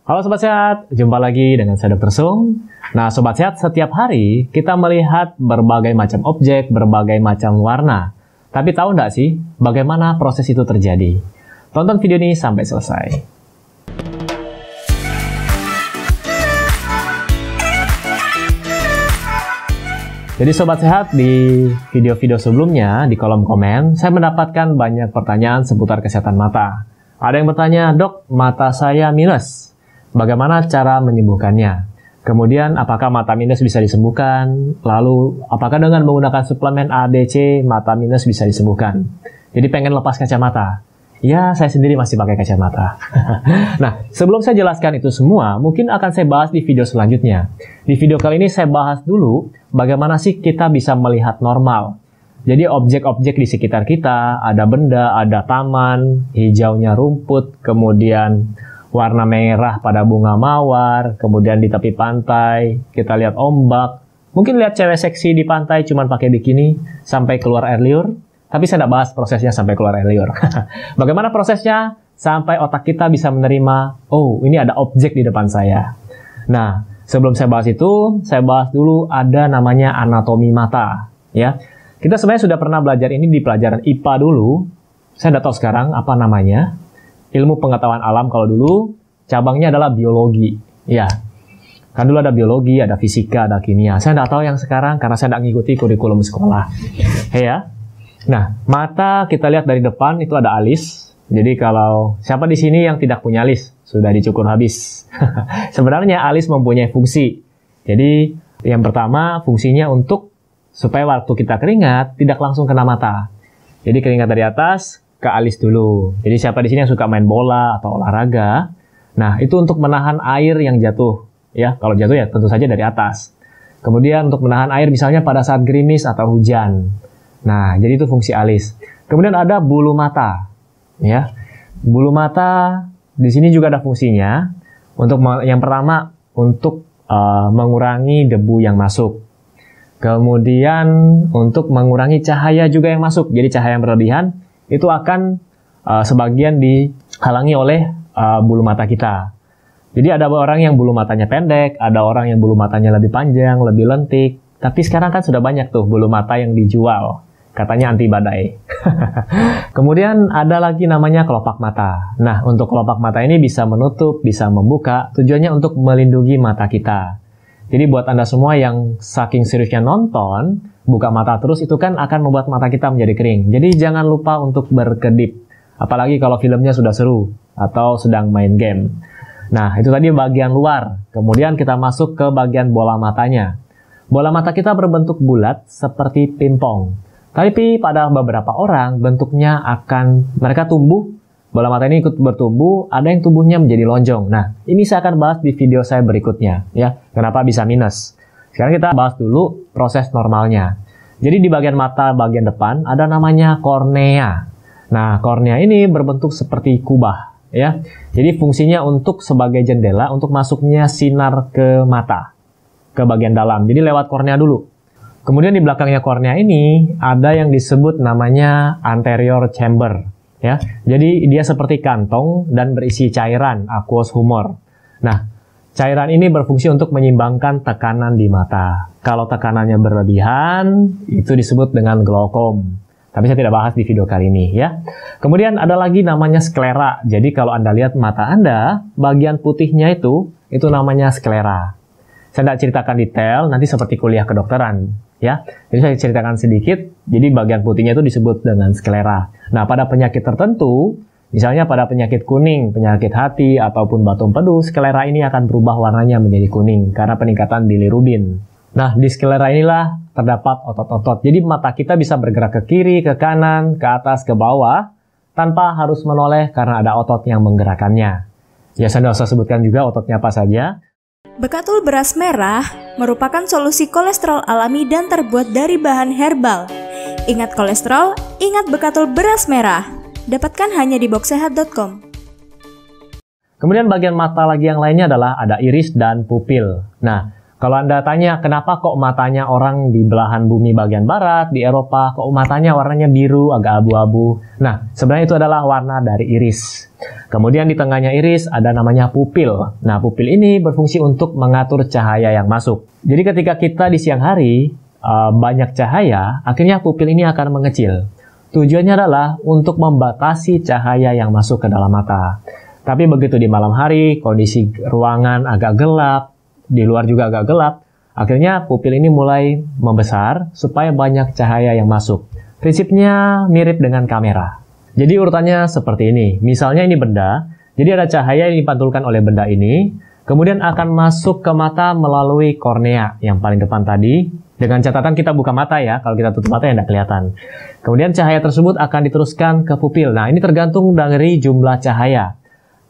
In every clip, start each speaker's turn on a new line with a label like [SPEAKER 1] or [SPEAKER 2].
[SPEAKER 1] Halo Sobat Sehat, jumpa lagi dengan saya Dr. Sung. Nah Sobat Sehat, setiap hari kita melihat berbagai macam objek, berbagai macam warna. Tapi tahu nggak sih bagaimana proses itu terjadi? Tonton video ini sampai selesai. Jadi Sobat Sehat, di video-video sebelumnya, di kolom komen, saya mendapatkan banyak pertanyaan seputar kesehatan mata. Ada yang bertanya, dok, mata saya minus. Bagaimana cara menyembuhkannya? Kemudian, apakah mata minus bisa disembuhkan? Lalu, apakah dengan menggunakan suplemen ADC, mata minus bisa disembuhkan? Jadi pengen lepas kacamata. Ya, saya sendiri masih pakai kacamata. nah, sebelum saya jelaskan itu semua, mungkin akan saya bahas di video selanjutnya. Di video kali ini saya bahas dulu bagaimana sih kita bisa melihat normal. Jadi objek-objek di sekitar kita, ada benda, ada taman, hijaunya rumput, kemudian warna merah pada bunga mawar, kemudian di tepi pantai, kita lihat ombak, mungkin lihat cewek seksi di pantai cuman pakai bikini sampai keluar air liur, tapi saya tidak bahas prosesnya sampai keluar air liur. Bagaimana prosesnya sampai otak kita bisa menerima, oh ini ada objek di depan saya. Nah, sebelum saya bahas itu, saya bahas dulu ada namanya anatomi mata. Ya, kita sebenarnya sudah pernah belajar ini di pelajaran IPA dulu. Saya tidak tahu sekarang apa namanya. Ilmu pengetahuan alam kalau dulu cabangnya adalah biologi. Ya, kan dulu ada biologi, ada fisika, ada kimia. Saya tidak tahu yang sekarang karena saya tidak mengikuti kurikulum sekolah. Ya, Nah, mata kita lihat dari depan itu ada alis. Jadi kalau siapa di sini yang tidak punya alis sudah dicukur habis. Sebenarnya alis mempunyai fungsi. Jadi yang pertama fungsinya untuk supaya waktu kita keringat tidak langsung kena mata. Jadi keringat dari atas ke alis dulu. Jadi siapa di sini yang suka main bola atau olahraga, nah itu untuk menahan air yang jatuh. Ya, kalau jatuh ya tentu saja dari atas. Kemudian untuk menahan air misalnya pada saat gerimis atau hujan. Nah, jadi itu fungsi alis. Kemudian ada bulu mata. Ya. Bulu mata di sini juga ada fungsinya. Untuk yang pertama untuk uh, mengurangi debu yang masuk. Kemudian untuk mengurangi cahaya juga yang masuk. Jadi cahaya yang berlebihan itu akan uh, sebagian dihalangi oleh uh, bulu mata kita. Jadi ada orang yang bulu matanya pendek, ada orang yang bulu matanya lebih panjang, lebih lentik. Tapi sekarang kan sudah banyak tuh bulu mata yang dijual katanya anti badai. Kemudian ada lagi namanya kelopak mata. Nah, untuk kelopak mata ini bisa menutup, bisa membuka, tujuannya untuk melindungi mata kita. Jadi buat Anda semua yang saking seriusnya nonton, buka mata terus itu kan akan membuat mata kita menjadi kering. Jadi jangan lupa untuk berkedip. Apalagi kalau filmnya sudah seru atau sedang main game. Nah, itu tadi bagian luar. Kemudian kita masuk ke bagian bola matanya. Bola mata kita berbentuk bulat seperti pingpong. Tapi pada beberapa orang bentuknya akan mereka tumbuh, bola mata ini ikut bertumbuh, ada yang tubuhnya menjadi lonjong. Nah, ini saya akan bahas di video saya berikutnya ya. Kenapa bisa minus? Sekarang kita bahas dulu proses normalnya. Jadi di bagian mata bagian depan ada namanya kornea. Nah, kornea ini berbentuk seperti kubah ya. Jadi fungsinya untuk sebagai jendela untuk masuknya sinar ke mata ke bagian dalam. Jadi lewat kornea dulu. Kemudian di belakangnya kornea ini ada yang disebut namanya anterior chamber. Ya, jadi dia seperti kantong dan berisi cairan aqueous humor. Nah, cairan ini berfungsi untuk menyimbangkan tekanan di mata. Kalau tekanannya berlebihan, itu disebut dengan glaukom. Tapi saya tidak bahas di video kali ini ya. Kemudian ada lagi namanya sklera. Jadi kalau Anda lihat mata Anda, bagian putihnya itu itu namanya sklera. Saya tidak ceritakan detail, nanti seperti kuliah kedokteran ya. Jadi saya ceritakan sedikit. Jadi bagian putihnya itu disebut dengan sklera. Nah, pada penyakit tertentu, misalnya pada penyakit kuning, penyakit hati ataupun batu empedu, sklera ini akan berubah warnanya menjadi kuning karena peningkatan bilirubin. Nah, di sklera inilah terdapat otot-otot. Jadi mata kita bisa bergerak ke kiri, ke kanan, ke atas, ke bawah tanpa harus menoleh karena ada otot yang menggerakkannya. Ya, saya usah sebutkan juga ototnya apa saja.
[SPEAKER 2] Bekatul beras merah merupakan solusi kolesterol alami dan terbuat dari bahan herbal. Ingat kolesterol, ingat Bekatul beras merah. Dapatkan hanya di boxsehat.com.
[SPEAKER 1] Kemudian bagian mata lagi yang lainnya adalah ada iris dan pupil. Nah, kalau Anda tanya kenapa kok matanya orang di belahan bumi bagian barat, di Eropa, kok matanya warnanya biru, agak abu-abu. Nah, sebenarnya itu adalah warna dari iris. Kemudian di tengahnya iris ada namanya pupil. Nah, pupil ini berfungsi untuk mengatur cahaya yang masuk. Jadi ketika kita di siang hari uh, banyak cahaya, akhirnya pupil ini akan mengecil. Tujuannya adalah untuk membatasi cahaya yang masuk ke dalam mata. Tapi begitu di malam hari, kondisi ruangan agak gelap, di luar juga agak gelap, akhirnya pupil ini mulai membesar supaya banyak cahaya yang masuk. Prinsipnya mirip dengan kamera. Jadi urutannya seperti ini. Misalnya ini benda, jadi ada cahaya yang dipantulkan oleh benda ini, kemudian akan masuk ke mata melalui kornea yang paling depan tadi, dengan catatan kita buka mata ya, kalau kita tutup mata ya tidak kelihatan. Kemudian cahaya tersebut akan diteruskan ke pupil. Nah, ini tergantung dari jumlah cahaya.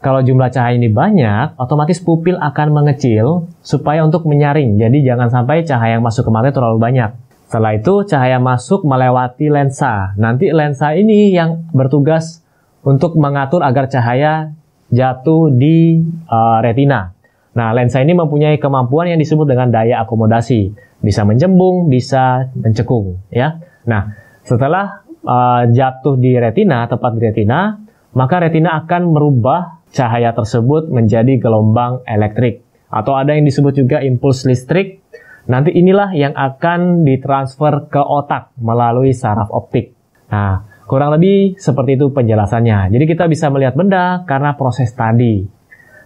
[SPEAKER 1] Kalau jumlah cahaya ini banyak, otomatis pupil akan mengecil supaya untuk menyaring. Jadi jangan sampai cahaya yang masuk ke mata terlalu banyak. Setelah itu cahaya masuk melewati lensa. Nanti lensa ini yang bertugas untuk mengatur agar cahaya jatuh di uh, retina. Nah, lensa ini mempunyai kemampuan yang disebut dengan daya akomodasi bisa menjembung, bisa mencekung, ya. Nah, setelah uh, jatuh di retina, tepat di retina, maka retina akan merubah cahaya tersebut menjadi gelombang elektrik atau ada yang disebut juga impuls listrik. Nanti inilah yang akan ditransfer ke otak melalui saraf optik. Nah, kurang lebih seperti itu penjelasannya. Jadi kita bisa melihat benda karena proses tadi.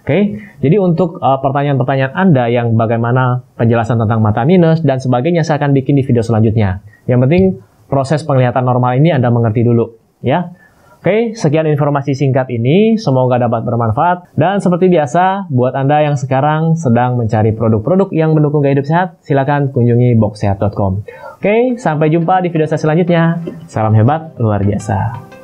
[SPEAKER 1] Oke, jadi untuk uh, pertanyaan-pertanyaan Anda yang bagaimana penjelasan tentang mata minus dan sebagainya saya akan bikin di video selanjutnya. Yang penting proses penglihatan normal ini Anda mengerti dulu, ya. Oke, sekian informasi singkat ini, semoga dapat bermanfaat. Dan seperti biasa, buat Anda yang sekarang sedang mencari produk-produk yang mendukung gaya hidup sehat, silakan kunjungi boxsehat.com. Oke, sampai jumpa di video saya selanjutnya. Salam hebat, luar biasa.